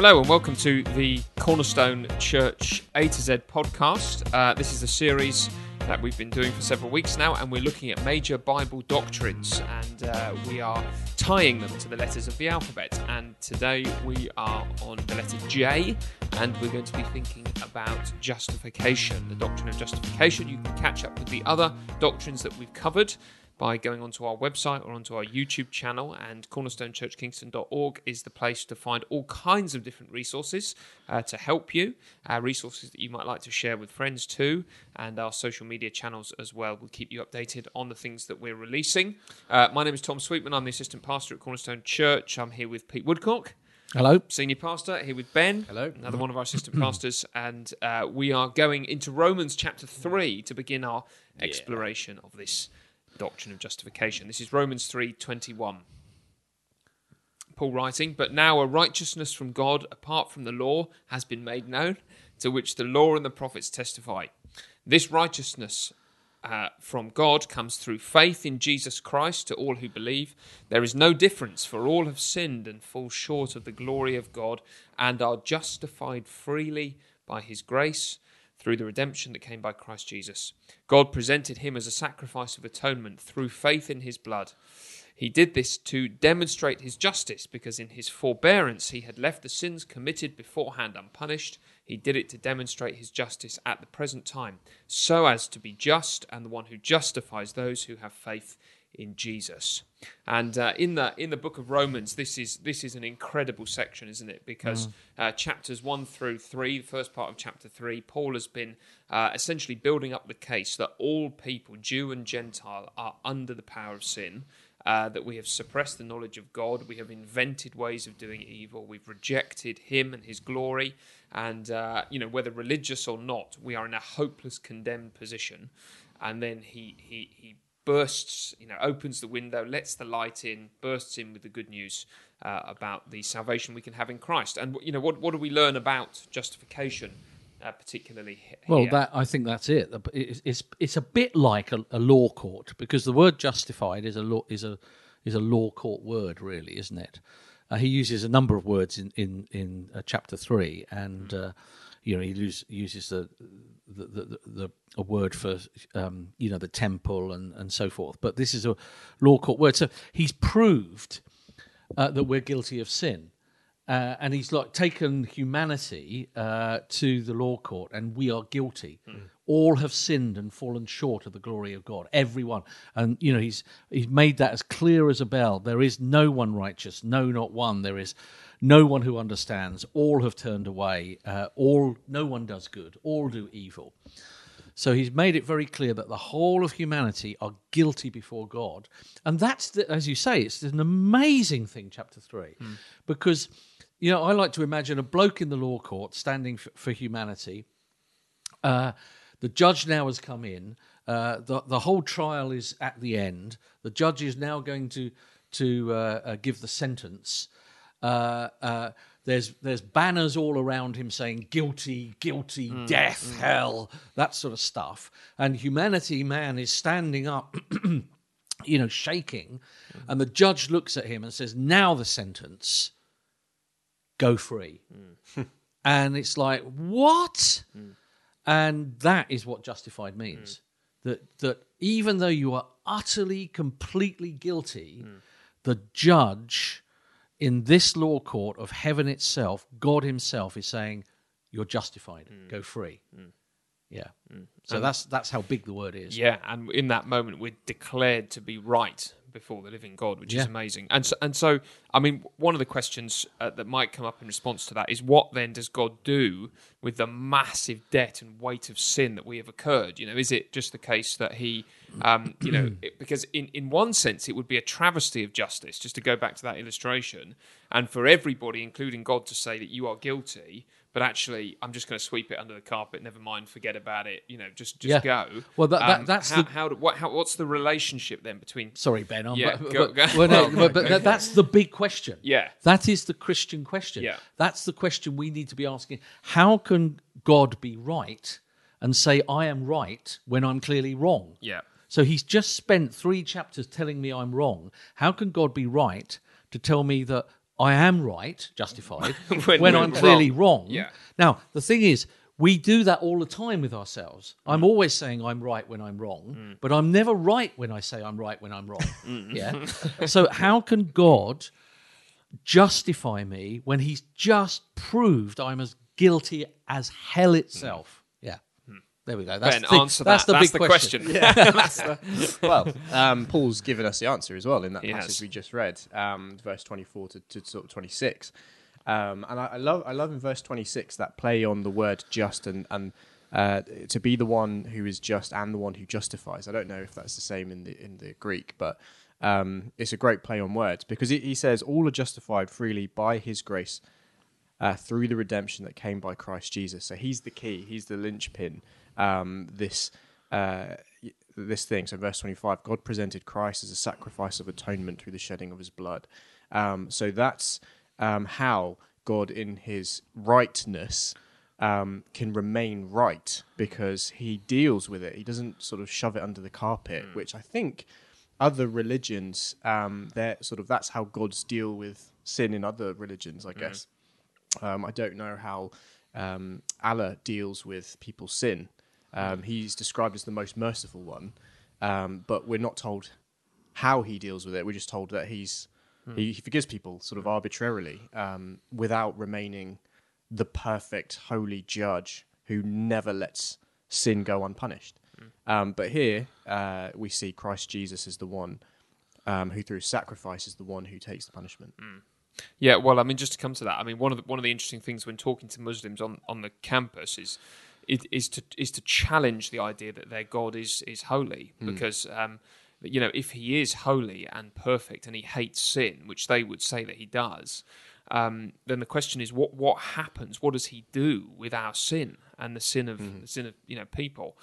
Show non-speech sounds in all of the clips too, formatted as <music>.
Hello and welcome to the Cornerstone Church A to Z podcast. Uh, this is a series that we've been doing for several weeks now, and we're looking at major Bible doctrines, and uh, we are tying them to the letters of the alphabet. And today we are on the letter J, and we're going to be thinking about justification, the doctrine of justification. You can catch up with the other doctrines that we've covered by going onto our website or onto our YouTube channel. And cornerstonechurchkingston.org is the place to find all kinds of different resources uh, to help you, uh, resources that you might like to share with friends too, and our social media channels as well We'll keep you updated on the things that we're releasing. Uh, my name is Tom Sweetman. I'm the assistant pastor at Cornerstone Church. I'm here with Pete Woodcock. Hello. Senior pastor here with Ben. Hello. Another one of our assistant <clears throat> pastors. And uh, we are going into Romans chapter 3 to begin our exploration of this doctrine of justification. This is Romans 3:21. Paul writing, "But now a righteousness from God apart from the law has been made known, to which the law and the prophets testify. This righteousness uh, from God comes through faith in Jesus Christ to all who believe. There is no difference, for all have sinned and fall short of the glory of God and are justified freely by his grace through the redemption that came by Christ Jesus. God presented him as a sacrifice of atonement through faith in his blood. He did this to demonstrate his justice, because in his forbearance he had left the sins committed beforehand unpunished. He did it to demonstrate his justice at the present time, so as to be just and the one who justifies those who have faith in Jesus. And uh, in the in the book of Romans, this is this is an incredible section, isn't it? Because uh, chapters one through three, the first part of chapter three, Paul has been uh, essentially building up the case that all people, Jew and Gentile, are under the power of sin. Uh, that we have suppressed the knowledge of God, we have invented ways of doing evil, we've rejected Him and His glory, and uh, you know whether religious or not, we are in a hopeless, condemned position. And then He He He bursts, you know, opens the window, lets the light in, bursts in with the good news uh, about the salvation we can have in Christ. And you know, what what do we learn about justification, uh, particularly he- Well, that I think that's it. It's it's, it's a bit like a, a law court because the word justified is a law is a is a law court word, really, isn't it? Uh, he uses a number of words in in in uh, chapter three, and uh, you know he use, uses the the, the, the a word for um, you know the temple and and so forth. But this is a law court word, so he's proved uh, that we're guilty of sin. Uh, and he's like taken humanity uh, to the law court, and we are guilty. All have sinned and fallen short of the glory of God. Everyone, and you know he's he's made that as clear as a bell. There is no one righteous, no, not one. There is no one who understands. All have turned away. Uh, all, no one does good. All do evil. So he's made it very clear that the whole of humanity are guilty before God. And that's, the, as you say, it's an amazing thing, chapter three, because, you know, I like to imagine a bloke in the law court standing f- for humanity. Uh, the judge now has come in. Uh, the, the whole trial is at the end. The judge is now going to, to uh, uh, give the sentence. Uh, uh, there's there's banners all around him saying guilty, guilty, hmm, death, hmm. hell, that sort of stuff. And humanity man is standing up, <clears throat> you know, shaking, hmm. and the judge looks at him and says, "Now the sentence, go free." <laughs> and it's like, what? And that is what justified means. That that even though you are utterly, completely guilty, the judge in this law court of heaven itself, God Himself is saying, "You're justified. Mm. Go free." Mm. Yeah. Mm. So that's that's how big the word is. Yeah, and in that moment, we're declared to be right before the living God, which is amazing. And so, and so, I mean, one of the questions uh, that might come up in response to that is, what then does God do with the massive debt and weight of sin that we have occurred? You know, is it just the case that He, um, you know, <clears throat> it, because in in one sense, it would be a travesty of justice, just to go back to that illustration, and for everybody, including God, to say that you are guilty. But actually, I'm just going to sweep it under the carpet. Never mind, forget about it. You know, just just Yeah. go. Well, that- that- Um, that's how, the- how, do- what, how what's the relationship then between? Sorry, Ben. I'm, Yeah, but, go- but- go- well, no, <laughs> Oh, but, but that- that's the big question. Yeah. That is the Christian question. Yeah. That's the question we need to be asking. How can God be right and say, I am right when I'm clearly wrong? Yeah, So he's just spent three chapters telling me I'm wrong. How can God be right to tell me that I am right, justified, <laughs> When when, I'm clearly wrong. wrong. Yeah. Now, the thing is, we do that all the time with ourselves. Mm. I'm always saying I'm right when I'm wrong, mm. but I'm never right when I say I'm right when I'm wrong. <laughs> Mm. yeah. so how can God justify me when He's just proved I'm as guilty as hell itself? Yeah. There we go. That's Ben, the, big- answer that's that. the That's big the question. question. <laughs> <laughs> well, um, Paul's given us the answer as well in that He passage has. we just read, um, verse 24 to, to sort of 26. Um, and I, I love, I love in verse 26 that play on the word just and, and uh, to be the one who is just and the one who justifies. I don't know if that's the same in the in the Greek, but um, it's a great play on words because he, he says all are justified freely by His grace uh, through the redemption that came by Christ Jesus. So he's the key, he's the linchpin. Um, this uh, this thing. So verse twenty five, God presented Christ as a sacrifice of atonement through the shedding of His blood. Um, so that's um, how God, in His rightness, um, can remain right because He deals with it. He doesn't sort of shove it under the carpet, which I think other religions, um, they're sort of that's how gods deal with sin in other religions, I guess. Um, I don't know how um, Allah deals with people's sin. Um, he's described as the most merciful one, um, but we're not told how he deals with it. We're just told that he's he, he forgives people sort of arbitrarily um, without remaining the perfect holy judge who never lets sin go unpunished. Um, but here uh, we see Christ Jesus as the one um, who, through sacrifice, is the one who takes the punishment. Yeah, well, I mean, just to come to that, I mean, one of the one of the interesting things when talking to Muslims on, on the campus is it, is to is to challenge the idea that their God is is holy because um, you know if he is holy and perfect and he hates sin, which they would say that he does, um, then the question is what what happens? What does he do with our sin and the sin of the sin of you know people?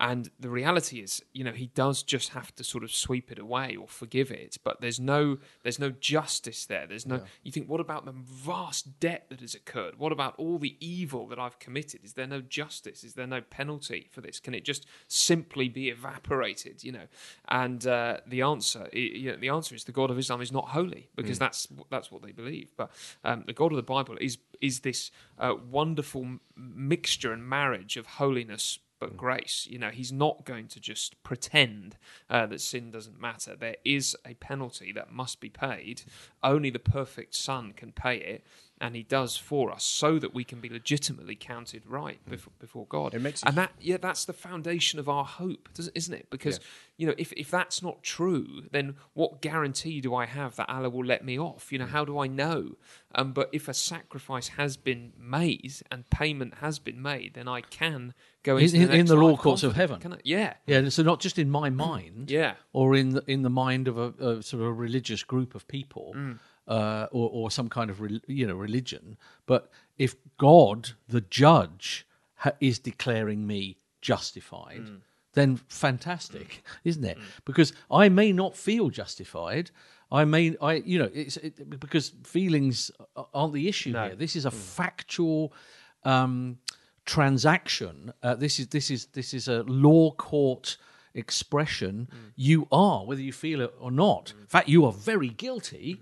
And the reality is, you know, he does just have to sort of sweep it away or forgive it, but there's no there's no justice there. There's no you think what about the vast debt that has occurred? What about all the evil that I've committed? Is there no justice? Is there no penalty for this? Can it just simply be evaporated, you know? And uh, the answer you know, the answer is the God of Islam is not holy because that's that's what they believe. But um, the God of the Bible is is this uh, wonderful m- mixture and marriage of holiness but grace. You know, he's not going to just pretend uh, that sin doesn't matter. There is a penalty that must be paid. Only the perfect Son can pay it, and he does for us, so that we can be legitimately counted right before, before God. It makes and that, yeah, that's the foundation of our hope, doesn't- isn't it? Because you know, if if that's not true, then what guarantee do I have that Allah will let me off? You know, how do I know? Um, but if a sacrifice has been made and payment has been made, then I can go In- the in the law courts of heaven. can I? Yeah, Yeah, so not just in my mind, Yeah. or in the, in the mind of a, a sort of a religious group of people, mm. uh, or, or some kind of re, you know religion, but if God, the judge, ha- is declaring me justified, mm. then fantastic, mm. isn't it? Because I may not feel justified. I may, I you know, it's it, because feelings aren't the issue here. This is a factual. Um, transaction. Uh, this is this is this is a law court expression. Mm. You are, whether you feel it or not. Mm. In fact, you are very guilty.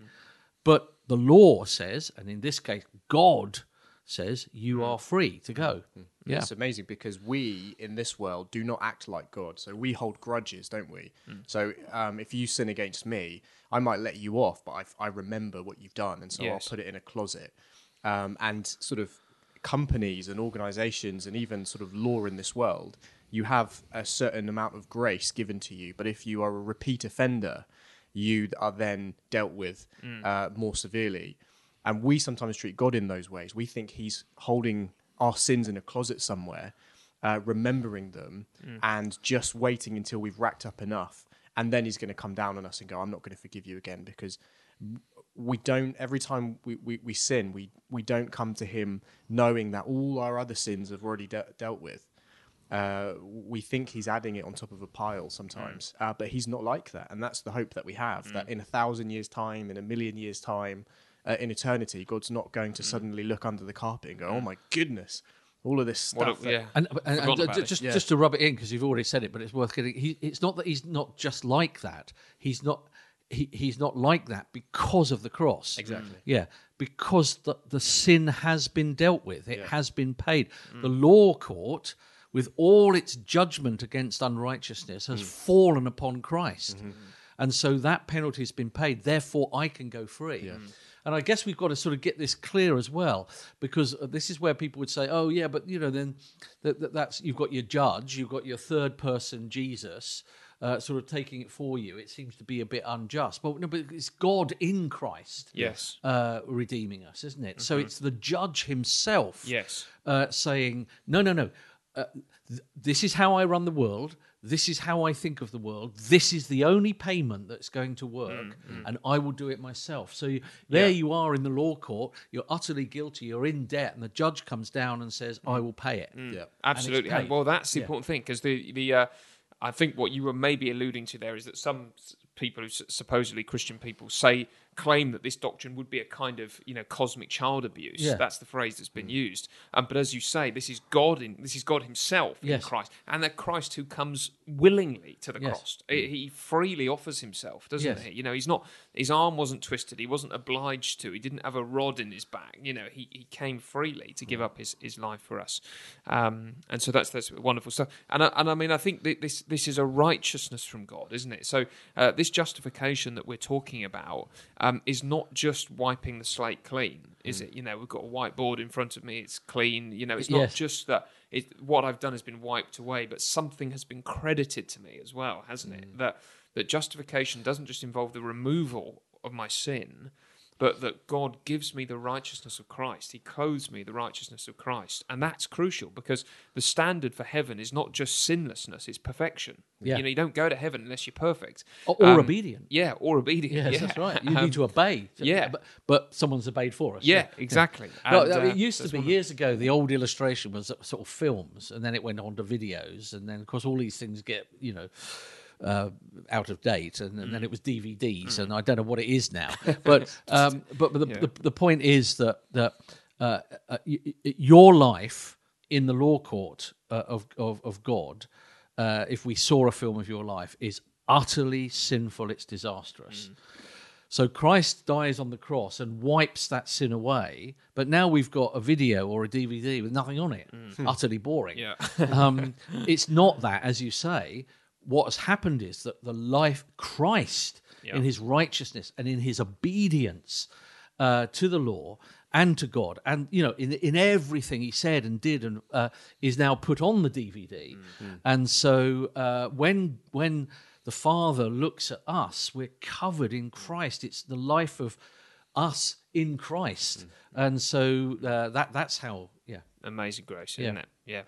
But the law says, and in this case, God says, you mm. are free to go. Yeah. It's amazing because we in this world do not act like God. So we hold grudges, don't we? So um, if you sin against me, I might let you off, but I, I remember what you've done, and so Yes. I'll put it in a closet. Um, and sort of companies and organizations and even sort of law in this world, you have a certain amount of grace given to you. But if you are a repeat offender, you are then dealt with uh, more severely. And we sometimes treat God in those ways. We think He's holding our sins in a closet somewhere, uh, remembering them, and just waiting until we've racked up enough. And then He's going to come down on us and go, I'm not going to forgive you again because we don't every time we, we, we sin we we don't come to him knowing that all our other sins have already de- dealt with uh, we think he's adding it on top of a pile sometimes uh, but he's not like that and that's the hope that we have that in a thousand years time in a million years time uh, in eternity god's not going to suddenly look under the carpet and go oh my goodness all of this what stuff a, that- yeah. And, and, and Forgotten uh, about ju- it. just Yeah. just to rub it in because you've already said it, but it's worth getting. He, it's not that he's not just like that. He's not. He, he's not like that because of the cross. Exactly. Mm. Yeah, because the, the sin has been dealt with, it has been paid. Mm. The law court, with all its judgment against unrighteousness, has mm. fallen upon Christ. Mm-hmm, mm-hmm. And so that penalty has been paid. Therefore, I can go free. And I guess we've got to sort of get this clear as well, because uh, this is where people would say, "Oh, yeah, but you know, then that, that, that's you've got your judge, you've got your third person Jesus, uh, sort of taking it for you. It seems to be a bit unjust." But no, but it's God in Christ, Yes. uh, redeeming us, isn't it? So it's the judge himself, Yes. uh, saying, "No, no, no. Uh, th- this is how I run the world. This is how I think of the world. This is the only payment that's going to work, and I will do it myself." So you, there Yeah. you are in the law court. You're utterly guilty. You're in debt, and the judge comes down and says, "I will pay it." Yeah. Absolutely. paid. well, that's the Yeah. important thing because the the uh, I think what you were maybe alluding to there is that some people who supposedly Christian people say claim that this doctrine would be a kind of you know cosmic child abuse. Yeah. That's the phrase that's been used. Um, but as you say, this is God in this is God Himself in Christ, and that Christ who comes willingly to the Yes. cross. He he freely offers Himself, doesn't Yes. he? You know, he's not his arm wasn't twisted. He wasn't obliged to. He didn't have a rod in his back. You know, he, he came freely to give up his, his life for us. Um, and so that's that's wonderful stuff. And I, and I mean, I think that this this is a righteousness from God, isn't it? So uh, this justification that we're talking about um, Um, is not just wiping the slate clean, is mm. it? You know, we've got a whiteboard in front of me. It's clean. You know, it's not Yes. just that it, what I've done has been wiped away, but something has been credited to me as well, hasn't it? Mm. That that justification doesn't just involve the removal of my sin, but that God gives me the righteousness of Christ. He clothes me the righteousness of Christ, and that's crucial because the standard for heaven is not just sinlessness; it's perfection. Yeah. You know, you don't go to heaven unless you're perfect Or, or Um, obedient. Yeah, or obedient. Yes, yeah. that's right. You Um, need to obey. yeah. but, but someone's obeyed for us. Yeah, exactly. No, And, mean, uh, it used to be years ago. The old illustration was sort of films, and then it went on to videos, and then of course all these things get you know uh, out of date, and, and then it was DVDs, and I don't know what it is now. But <laughs> um, but, but the, Yeah. the the point is that that uh, uh, y- your life in the law court uh, of, of of God, uh, if we saw a film of your life, is utterly sinful. It's disastrous. So Christ dies on the cross and wipes that sin away. But now we've got a video or a DVD with nothing on it. Utterly boring. <laughs> Yeah. um, it's not that, as you say. What has happened is that the life Christ, Yeah. in his righteousness and in his obedience uh, to the law and to God, and you know, in in everything he said and did, and uh, is now put on the DVD. And so uh, when when the Father looks at us, we're covered in Christ. It's the life of us in Christ, and so uh, that that's how. Yeah, Amazing grace, isn't it? Yeah.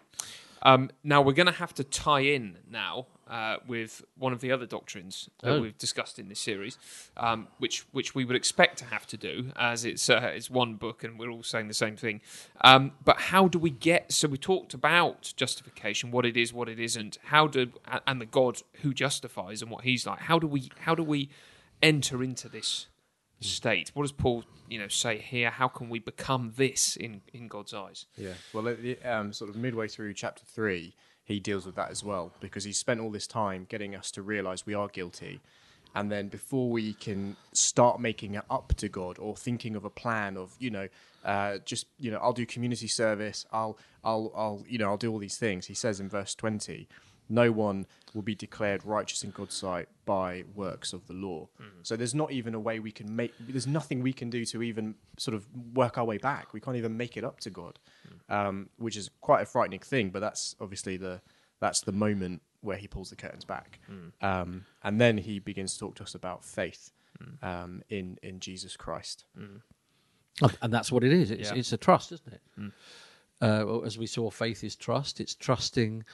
Um, now we're going to have to tie in now uh, with one of the other doctrines that Oh. we've discussed in this series, um, which which we would expect to have to do as it's uh, it's one book and we're all saying the same thing. Um, but how do we get? So we talked about justification, what it is, what it isn't. How do and the God who justifies and what He's like. How do we how do we enter into this state? What does Paul you know say here? How can we become this in in God's eyes? Yeah. Well, um, sort of midway through chapter three, he deals with that as well because he spent all this time getting us to realize we are guilty. And then before we can start making it up to God or thinking of a plan of, you know, uh, just, you know, I'll do community service, I'll, I'll, I'll, you know, I'll do all these things. He says in verse 20, no one will be declared righteous in God's sight by works of the law. So there's not even a way we can make, there's nothing we can do to even sort of work our way back. We can't even make it up to God, um, which is quite a frightening thing. But that's obviously the that's the moment where he pulls the curtains back, um, and then he begins to talk to us about faith um, in in Jesus Christ. And- and that's what it is. It's Yeah. it's a trust, isn't it? Uh, well, as we saw, faith is trust. It's trusting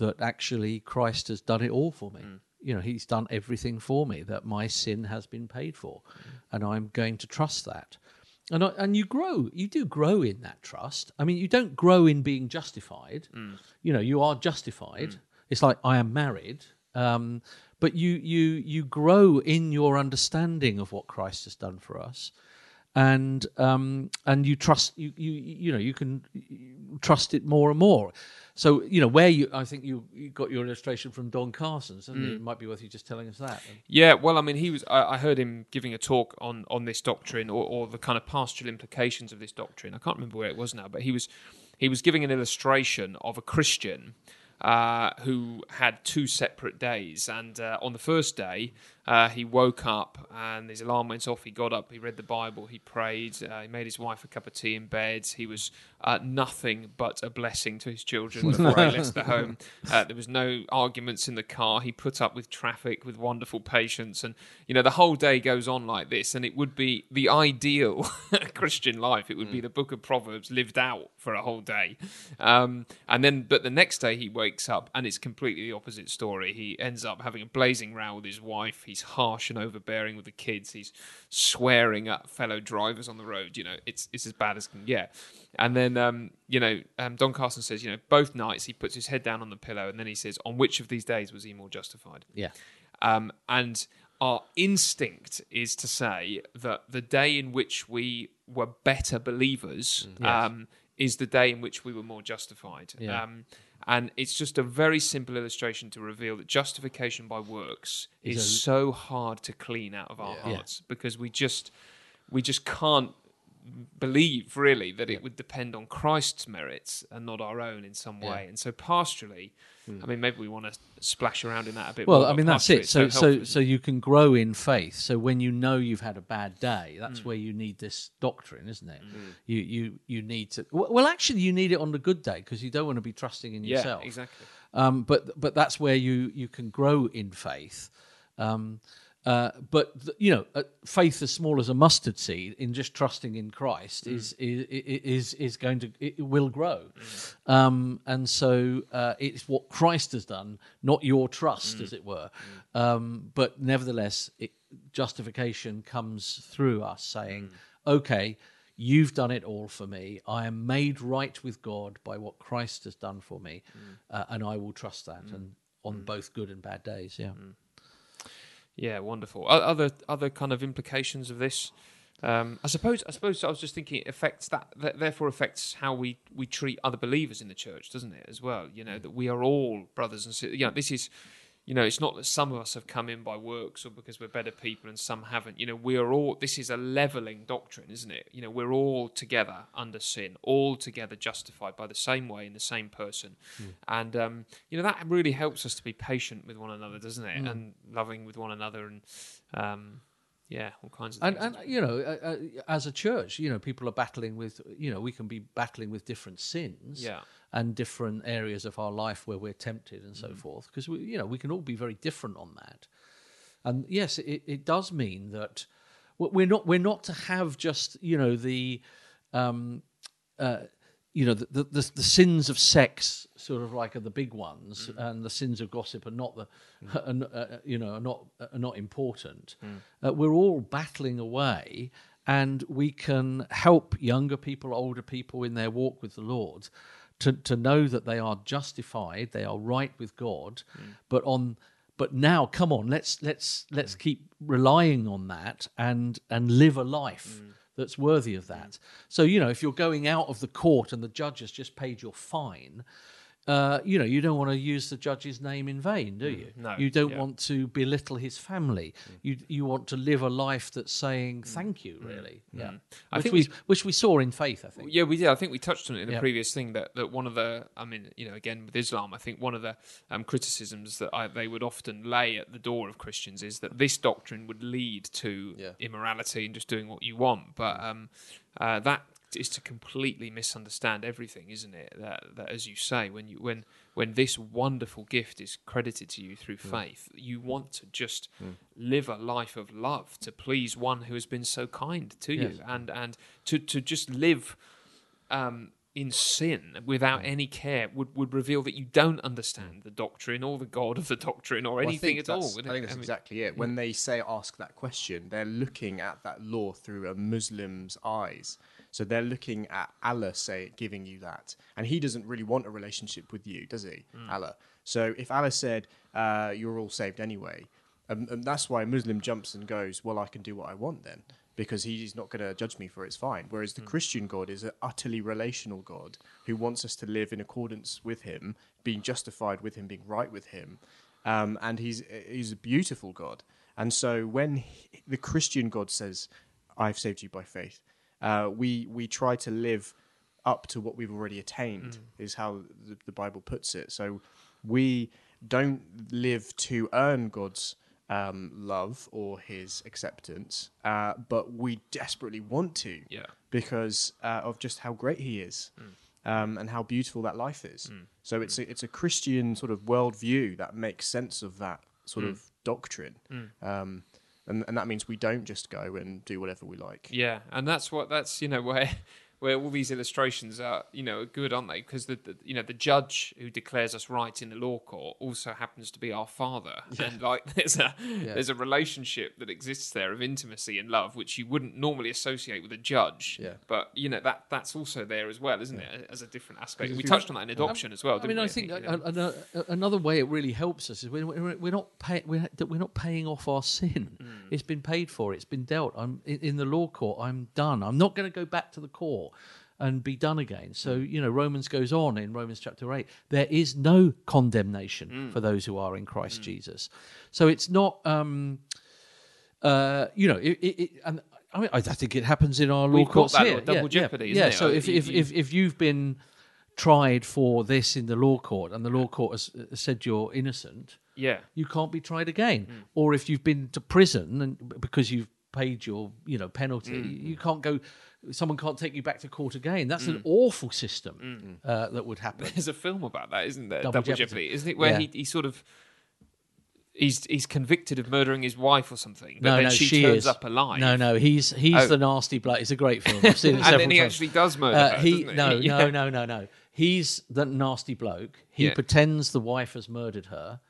that actually Christ has done it all for me. Mm. You know, He's done everything for me. That my sin has been paid for, mm. and I'm going to trust that. And I, and you grow. You do grow in that trust. I mean, you don't grow in being justified. Mm. You know, you are justified. It's like I am married. Um, but you you you grow in your understanding of what Christ has done for us and um, and you trust you you you know you can trust it more and more. So you know where you I think you, you got your illustration from Don Carson, so Mm. it might be worth you just telling us that. Yeah, well, I mean, he was. I, I heard him giving a talk on on this doctrine or, or the kind of pastoral implications of this doctrine. I can't remember where it was now, but he was he was giving an illustration of a Christian uh, who had two separate days, and uh, on the first day uh, he woke up and his alarm went off. He got up, he read the Bible, he prayed, uh, he made his wife a cup of tea in bed. He was uh, nothing but a blessing to his children <laughs> before he left the home. Uh, there was no arguments in the car. He put up with traffic with wonderful patience, and you know the whole day goes on like this. And it would be the ideal <laughs> Christian life. It would be the Book of Proverbs lived out for a whole day, um, and then but the next day he wakes up and it's completely the opposite story. He ends up having a blazing row with his wife. He's harsh and overbearing with the kids. He's swearing at fellow drivers on the road. You know, it's it's as bad as can get. And then, um, you know, um, Don Carson says, you know, both nights he puts his head down on the pillow and then he says, on which of these days was he more justified? Yeah, Um, and our instinct is to say that the day in which we were better believers Mm. Yes. um, is the day in which we were more justified. Yeah. Um, and it's just a very simple illustration to reveal that justification by works Is is, a- so hard to clean out of our Yeah. hearts because we just we just can't believe really that Yeah. it would depend on Christ's merits and not our own in some Yeah. way. And so pastorally, I mean, maybe we want to splash around in that a bit. well, more, I mean that's pastorally it. it's So so so you can grow in faith. So when you know you've had a bad day, Mm. that's where you need this doctrine, isn't it? You you you need to. Well, well, actually, you need it on the good day because you don't want to be trusting in yeah, yourself. exactly. Um, but but that's where you you can grow in faith. Um, uh, but you know, uh, faith as small as a mustard seed in just trusting in Christ is, is is is going to it will grow, um, and so uh, it's what Christ has done, not your trust, as it were. Um, but nevertheless, it, justification comes through us saying, "Okay, You've done it all for me. I am made right with God by what Christ has done for me, uh, and I will trust that. And on both good and bad days, yeah. Yeah, wonderful. Other other kind of implications of this. Um, I suppose. I suppose. I was just thinking. It affects that. that therefore, affects how we we treat other believers in the church, doesn't it? As well. You know that we are all brothers and sisters. You know, this is. You know, it's not that some of us have come in by works or because we're better people and some haven't. You know, we are all. This is a leveling doctrine, isn't it? You know, we're all together under sin, all together justified by the same way in the same person, and um, you know that really helps us to be patient with one another, doesn't it? And loving with one another, and um, yeah, all kinds of And, things. and you know, uh, uh, as a church, you know, people are battling with, you know, we can be battling with different sins, Yeah. And different areas of our life where we're tempted and so forth, because we, you know, we can all be very different on that. And yes, it, it does mean that we're not we're not to have just you know the, um, uh, you know the, the the the sins of sex sort of like are the big ones, and the sins of gossip are not the, <laughs> are, n- uh, you know, are not are not important. Uh, we're all battling away, and we can help younger people, older people in their walk with the Lord. To, to know that they are justified, they are right with God, hmm. but on but now come on let's let's let's hmm. keep relying on that and and live a life hmm. that's worthy of that. So you know if you're going out of the court and the judge has just paid your fine uh, you know you don't want to use the judge's name in vain do you no, you don't yeah. want to belittle his family you you want to live a life that's saying thank you really yeah I which think we we- which we saw in faith i think Yeah, we did. I think we touched on it in a Yeah. previous thing that, that one of the, I mean, you know, again with Islam, I think one of the um, criticisms that I, they would often lay at the door of Christians is that this doctrine would lead to Yeah. immorality and just doing what you want. But um, uh, that is to completely misunderstand everything, isn't it? That, that, as you say, when you when when this wonderful gift is credited to you through mm. faith, you want to just mm. live a life of love to please one who has been so kind to Yes. you, and and to to just live um, in sin without mm. any care would, would reveal that you don't understand the doctrine or the God of the doctrine or Well, anything at all. I think that's mean, exactly it. When they say ask that question, they're looking at that law through a Muslim's eyes. So they're looking at Allah say giving you that, and He doesn't really want a relationship with you, does He? Hmm. Allah. So if Allah said uh, you're all saved anyway, um, and that's why a Muslim jumps and goes, well, I can do what I want then. because he's not going to judge me for it, it's fine. Whereas the Christian God is an utterly relational God who wants us to live in accordance with him, being justified with him, being right with him. Um, and he's, he's a beautiful God. And so when he, the Christian God says, I've saved you by faith, uh, we, we try to live up to what we've already attained, is how the, the Bible puts it. So we don't live to earn God's um, love or his acceptance, uh, but we desperately want to Yeah. because uh, of just how great he is um, and how beautiful that life is. So it's a, it's a Christian sort of worldview that makes sense of that sort of doctrine. Um, and, and that means we don't just go and do whatever we like. Yeah, and that's what that's you know where where all these illustrations are you know good, aren't they? Because the, the you know the judge who declares us right in the law court also happens to be our father, <laughs> and like there's a there's a relationship that exists there of intimacy and love which you wouldn't normally associate with a judge. Yeah. but you know that that's also there as well, isn't it? As a different aspect. We touched on that in adoption as well. I Didn't mean, we? I think you know? another way it really helps us is we're, we're not pay, we're, that we're not paying off our sin. Mm. It's been paid for. It's been dealt. I'm in, in the law court. I'm done. I'm not going to go back to the court and be done again. So Mm. you know, Romans goes on in Romans chapter eight. There is no condemnation Mm. for those who are in Christ Jesus. So it's not. Um, uh, you know, it, it, it, and I mean, I think it happens in our law courts here. double yeah, jeopardy, yeah. yeah. So if, if, if if you've been tried for this in the law court and the law court has uh, said you're innocent, yeah. you can't be tried again. Hmm. Or if you've been to prison and because you've paid your you know penalty, Hmm. you can't go. Someone can't take you back to court again. That's Hmm. an awful system uh, that would happen. There's a film about that, isn't there? Double Double, Jeopardy. Jeopardy. isn't it? Where Yeah. he, he sort of he's he's convicted of murdering his wife or something, but no, then no, she, she turns is. up alive. No, no, he's he's Oh. the nasty bloke. It's a great film. I've seen it <laughs> and several then he times. actually does murder Uh, her. he no <laughs> no no no no. He's the nasty bloke. He Yeah. pretends the wife has murdered her,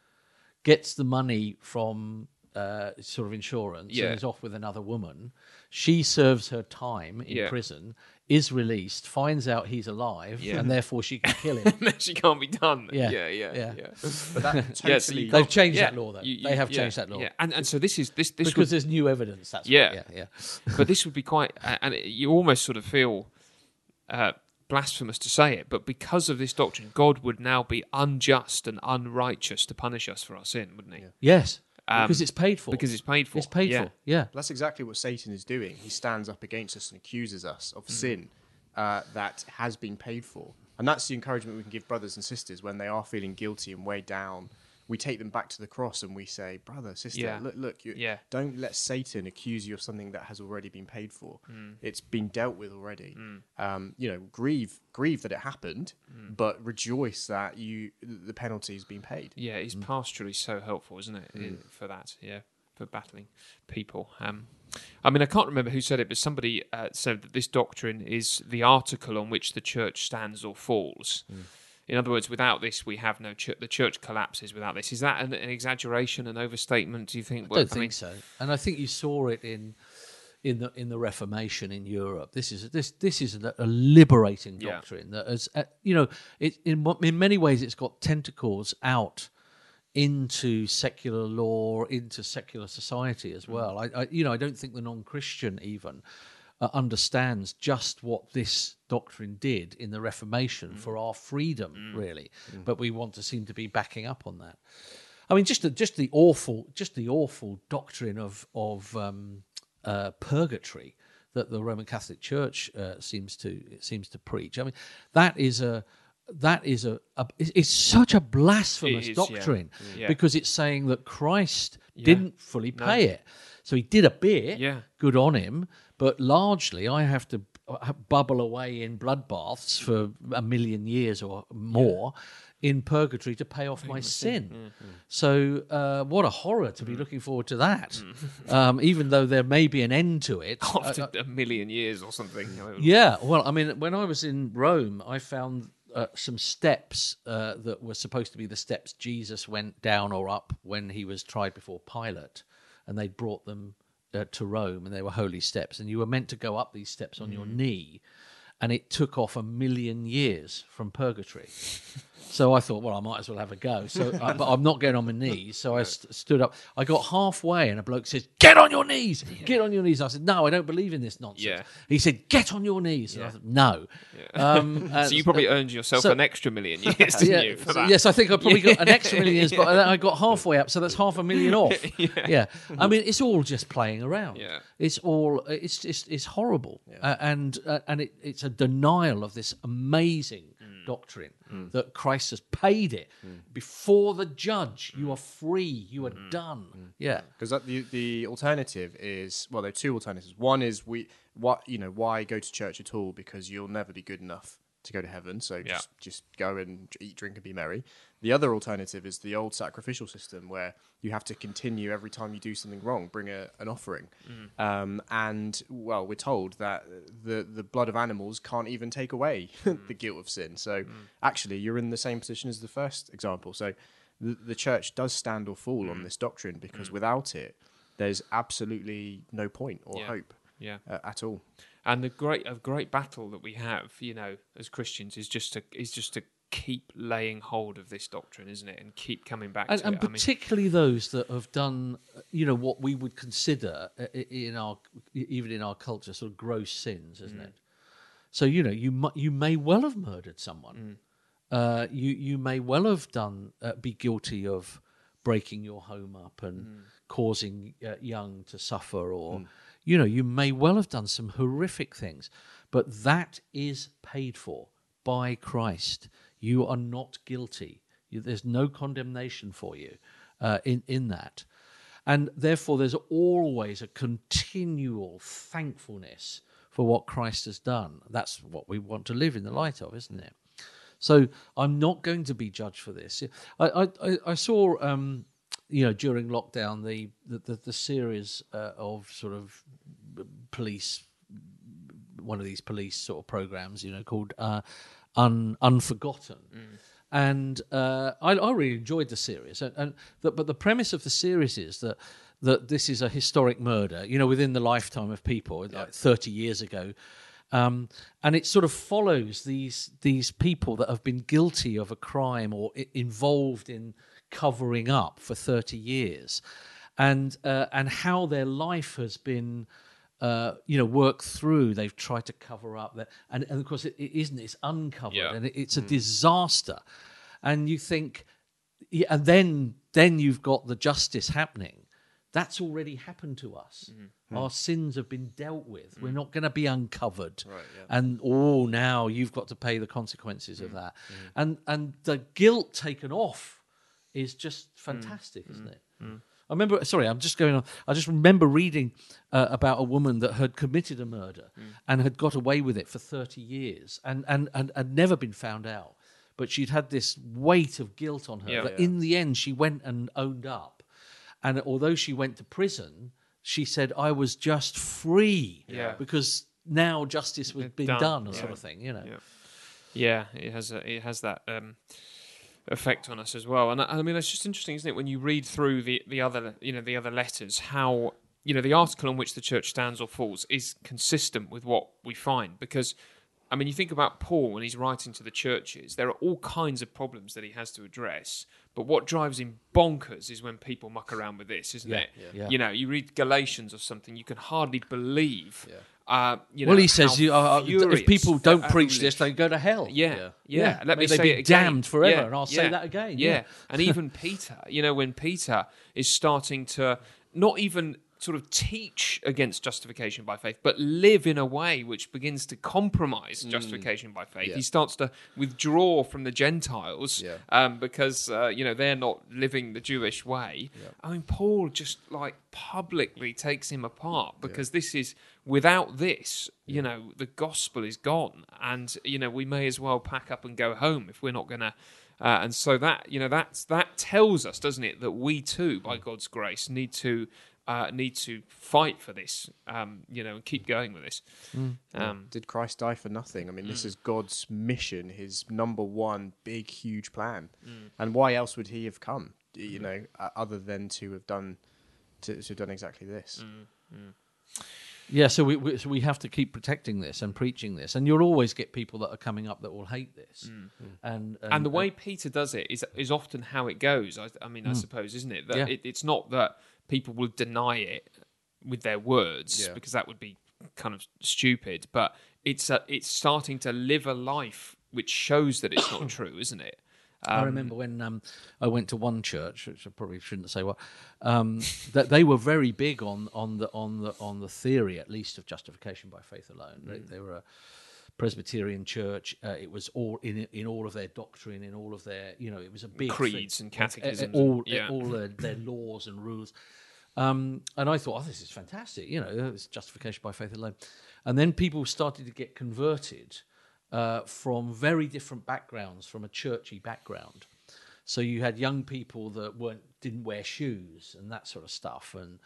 gets the money from uh, sort of insurance, Yeah. and is off with another woman. She serves her time in Yeah. prison, is released, finds out he's alive, Yeah. and therefore she can kill <laughs> him. then she can't be done. Yeah, yeah, yeah, yeah. yeah. But that <laughs> Yeah, so totally you They've changed Yeah, that law, though. you- you- they have yeah, changed that law Yeah, and and so this is this this because would, there's new evidence. That's Yeah. right. yeah, yeah. <laughs> but this would be quite, uh, and it- you almost sort of feel uh, blasphemous to say it, but because of this doctrine, God would now be unjust and unrighteous to punish us for our sin, wouldn't He? Yes, Um, because it's paid for. Because it's paid for. it's paid yeah. for. Yeah. That's exactly what Satan is doing. He stands up against us and accuses us of sin uh, that has been paid for. And that's the encouragement we can give brothers and sisters when they are feeling guilty and weighed down. We take them back to the cross and we say, brother, sister, Yeah. look, look, you, Yeah. don't let Satan accuse you of something that has already been paid for. Mm. It's been dealt with already. Um, you know, grieve, grieve that it happened, Mm. but rejoice that you the penalty has been paid. Yeah, his pastoral is so helpful, isn't it, Mm. for that? Yeah, for battling people. Um, I mean, I can't remember who said it, but somebody uh, said that this doctrine is the article on which the church stands or falls. Mm. In other words, without this, we have no church. The church collapses without this. Is that an, an exaggeration, an overstatement? Do you think? I don't think so. And I think you saw it in in the in the Reformation in Europe. This is this this is a, a liberating doctrine that has uh, you know it in in many ways it's got tentacles out into secular law, into secular society Mm. as well. I, I you know I don't think the non-Christian even. Uh, understands just what this doctrine did in the Mm. Reformation for our freedom, really. But we want to seem to be backing up on that. I mean, just the, just the awful, just the awful doctrine of of um, uh, purgatory that the Roman Catholic Church uh, seems to seems to preach. I mean, that is a that is a, a it's, such a blasphemous is, yeah. doctrine Yeah. because it's saying that Christ didn't fully pay it. So he did a bit. Yeah. Good on him. But largely, I have to bubble away in bloodbaths for a million years or more in purgatory to pay off my sin. So, uh, what a horror to be looking forward to that. <laughs> Um, even though there may be an end to it. <laughs> after a million years or something. Yeah, well, I mean, when I was in Rome, I found uh, some steps uh, that were supposed to be the steps Jesus went down or up when he was tried before Pilate, and they brought them uh, to Rome, and they were holy steps, and you were meant to go up these steps on your knee, and it took off a million years from purgatory. <laughs> So I thought, well, I might as well have a go. So, I, but I'm not getting on my knees. So I st- stood up. I got halfway, and a bloke says, "Get on your knees! Get on your knees!" I said, "No, I don't believe in this nonsense." Yeah. He said, "Get on your knees." And I said, "No." Um, <laughs> So you probably earned yourself so- an extra million years, <laughs> didn't yeah, you? For so- yes, I think I probably got an <laughs> extra million years, but I got halfway up, so that's half a million off. yeah. I mean, it's all just playing around. Yeah. it's all it's just it's horrible, uh, and uh, and it, it's a denial of this amazing Mm. doctrine that Christ has paid it before the judge. You are free. You are done. Yeah. because the the alternative is well, there are two alternatives. One is we what you know why go to church at all because you'll never be good enough to go to heaven. So Yeah. just just go and eat, drink, and be merry. The other alternative is the old sacrificial system where you have to continue every time you do something wrong, bring a, an offering. Mm. Um, and well, we're told that the the blood of animals can't even take away <laughs> mm. the guilt of sin. So mm. actually, you're in the same position as the first example. So the, the church does stand or fall on this doctrine because without it, there's absolutely no point or Yeah. hope Yeah. uh, at all. And the great a great battle that we have, you know, as Christians is just to is just to keep laying hold of this doctrine, isn't it? And keep coming back and, to and it. I mean, particularly those that have done, uh, you know, what we would consider uh, in our even in our culture sort of gross sins, isn't it? So you know, you mu- you may well have murdered someone. Uh, you you may well have done uh, be guilty of breaking your home up and causing uh, young to suffer, or you know, you may well have done some horrific things, but that is paid for by Christ. You are not guilty. You, there's no condemnation for you uh, in in that, and therefore there's always a continual thankfulness for what Christ has done. That's what we want to live in the light of, isn't it? So I'm not going to be judged for this. I I, I- saw um, you know during lockdown the the, the, the series uh, of sort of police one of these police sort of programs, you know, called uh, Un, Unforgotten. And uh, I, I really enjoyed the series. And, and the, but the premise of the series is that that this is a historic murder, you know, within the lifetime of people, like thirty years ago. Um, and it sort of follows these these people that have been guilty of a crime or I- involved in covering up for thirty years, and uh, and how their life has been uh, you know, work through. They've tried to cover up that, and, and of course, it, it isn't. It's uncovered, Yeah. and it, it's a mm. disaster. And you think, yeah, and then then you've got the justice happening. That's already happened to us. Mm-hmm. Hmm. Our sins have been dealt with. We're mm. not going to be uncovered. And oh, now you've got to pay the consequences of mm. that. Mm-hmm. And and the guilt taken off is just hmm. fantastic, isn't hmm. it? I remember. Sorry, I'm just going on. I just remember reading uh, about a woman that had committed a murder and had got away with it for 30 years and and and had never been found out. But she'd had this weight of guilt on her Yeah. that in the end she went and owned up. And although she went to prison, she said, "I was just free Yeah. because now justice was been Done. done, Yeah. sort of thing." You know. Yeah. Yeah, it has a, it has that um, effect on us as well. And I, I mean, it's just interesting, isn't it, when you read through the, the other you know the other letters, how you know the article on which the church stands or falls is consistent with what we find because. I mean, you think about Paul when he's writing to the churches, there are all kinds of problems that he has to address. But what drives him bonkers is when people muck around with this, isn't Yeah, it? yeah. You know, you read Galatians or something, you can hardly believe. Uh, you well, know, he says, you, uh, furious if people don't preach foolish. this, they go to hell. Yeah, yeah. Let May me they say be it again. damned forever, Yeah, and I'll say that again. Yeah, Yeah. and even Peter, you know, when Peter is starting to not even sort of teach against justification by faith, but live in a way which begins to compromise justification by faith. Yeah. He starts to withdraw from the Gentiles Yeah. um, because uh, you know they're not living the Jewish way. I mean, Paul just like publicly takes him apart because this is without this, you know, the gospel is gone, and you know we may as well pack up and go home if we're not going to. Uh, and so that you know that's that tells us, doesn't it, that we too, by God's grace, need to uh, need to fight for this, um, you know, and keep going with this. Um, Did Christ die for nothing? I mean, this is God's mission, his number one big, huge plan. And why else would he have come? You know, uh, other than to have done to, to have done exactly this. Yeah, so we, we so we have to keep protecting this and preaching this, and you'll always get people that are coming up that will hate this. And, and and the way Peter does it is is often how it goes. I, I mean, I suppose, isn't it? That Yeah. it, it's not that people will deny it with their words Yeah. because that would be kind of stupid. But it's a, it's starting to live a life which shows that it's not <coughs> true, isn't it? I remember when um, I went to one church, which I probably shouldn't say what, um, that they were very big on on the on the on the theory, at least, of justification by faith alone. They, they were a Presbyterian church. Uh, it was all in in all of their doctrine, in all of their you know, it was a big Creeds thing. and catechisms all and- yeah. all their, their <clears throat> laws and rules. Um, and I thought, oh, this is fantastic. You know, it's justification by faith alone. And then people started to get converted uh, from very different backgrounds, from a churchy background. So you had young people that weren't didn't wear shoes and that sort of stuff, and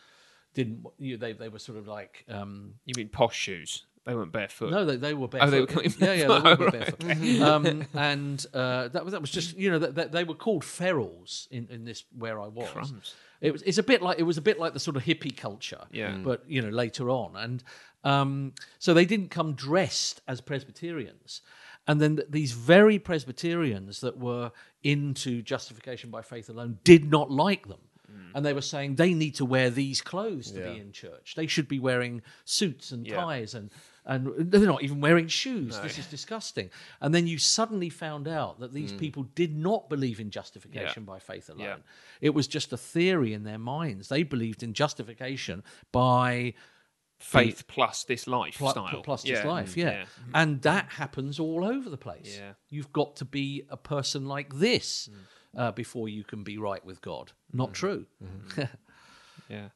didn't you, they they were sort of like um, You mean posh shoes? They weren't barefoot. no, they, they were barefoot. Oh, they were coming yeah, yeah, they barefoot. were barefoot. <laughs> <laughs> um, and uh, that was that was just you know that, that they were called ferals in, in this where I was. Crumbs. It was it's a bit like it was a bit like the sort of hippie culture, Yeah. Mm. But you know later on, and um, so they didn't come dressed as Presbyterians, and then th- these very Presbyterians that were into justification by faith alone did not like them. Mm. And they were saying they need to wear these clothes to Yeah. be in church. They should be wearing suits and Yeah. ties and and they're not even wearing shoes. This is disgusting. And then you suddenly found out that these mm. people did not believe in justification by faith alone. Yeah. It was just a theory in their minds. They believed in justification by Faith plus this pl- lifestyle. plus yeah. this life, yeah. yeah. And that happens all over the place. Yeah. You've got to be a person like this mm. uh, before you can be right with God. Not mm-hmm. true. Mm-hmm. <laughs> Yeah.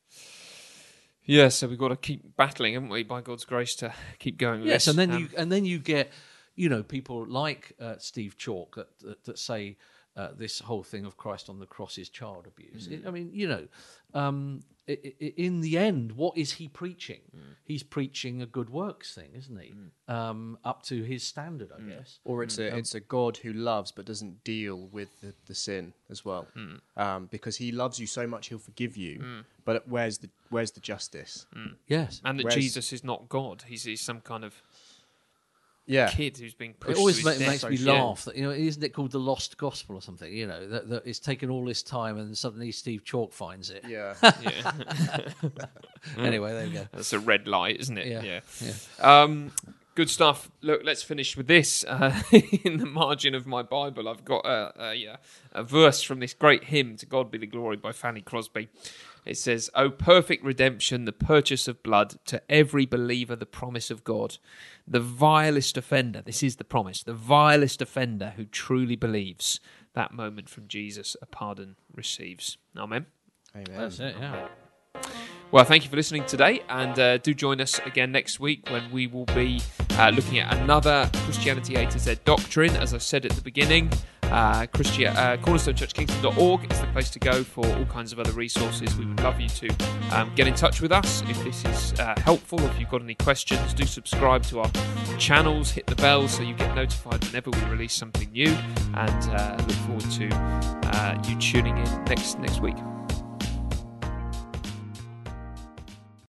Yeah, so we've got to keep battling, haven't we, by God's grace to keep going with Yes, this. and then Um, you and then you get, you know, people like uh, Steve Chalke that that, that say uh, this whole thing of Christ on the cross is child abuse. Mm. I mean, you know, um, in the end, what is he preaching? Mm. He's preaching a good works thing, isn't he? Um, up to his standard, I Mm. guess. Or it's a it's a God who loves but doesn't deal with the, the sin as well, um, because He loves you so much He'll forgive you. But where's the where's the justice? Yes, and that Whereas- Jesus is not God. He's, he's some kind of Yeah, kid who's being it pushed always to ma- his death. makes me Yeah. laugh that you know, isn't it called the lost gospel or something? You know, that, that it's taken all this time and suddenly Steve Chalke finds it. yeah. <laughs> Yeah. Anyway, there we go. That's a red light, isn't it? Yeah. Yeah. Um, good stuff. Look, let's finish with this. Uh, <laughs> in the margin of my Bible, I've got a, a, yeah, a verse from this great hymn, To God Be the Glory by Fanny Crosby. It says, O perfect redemption, the purchase of blood, to every believer the promise of God. The vilest offender, this is the promise, the vilest offender who truly believes, that moment from Jesus a pardon receives. Amen. Amen. That's it. Yeah. Well, thank you for listening today, and uh, do join us again next week when we will be uh, looking at another Christianity A to Z doctrine. As I said at the beginning, uh, Christian, uh, cornerstonechurchkingston.org is the place to go for all kinds of other resources. We would love you to um, get in touch with us if this is uh, helpful. If you've got any questions, do subscribe to our channels, hit the bell so you get notified whenever we release something new, and uh, look forward to uh, you tuning in next next week.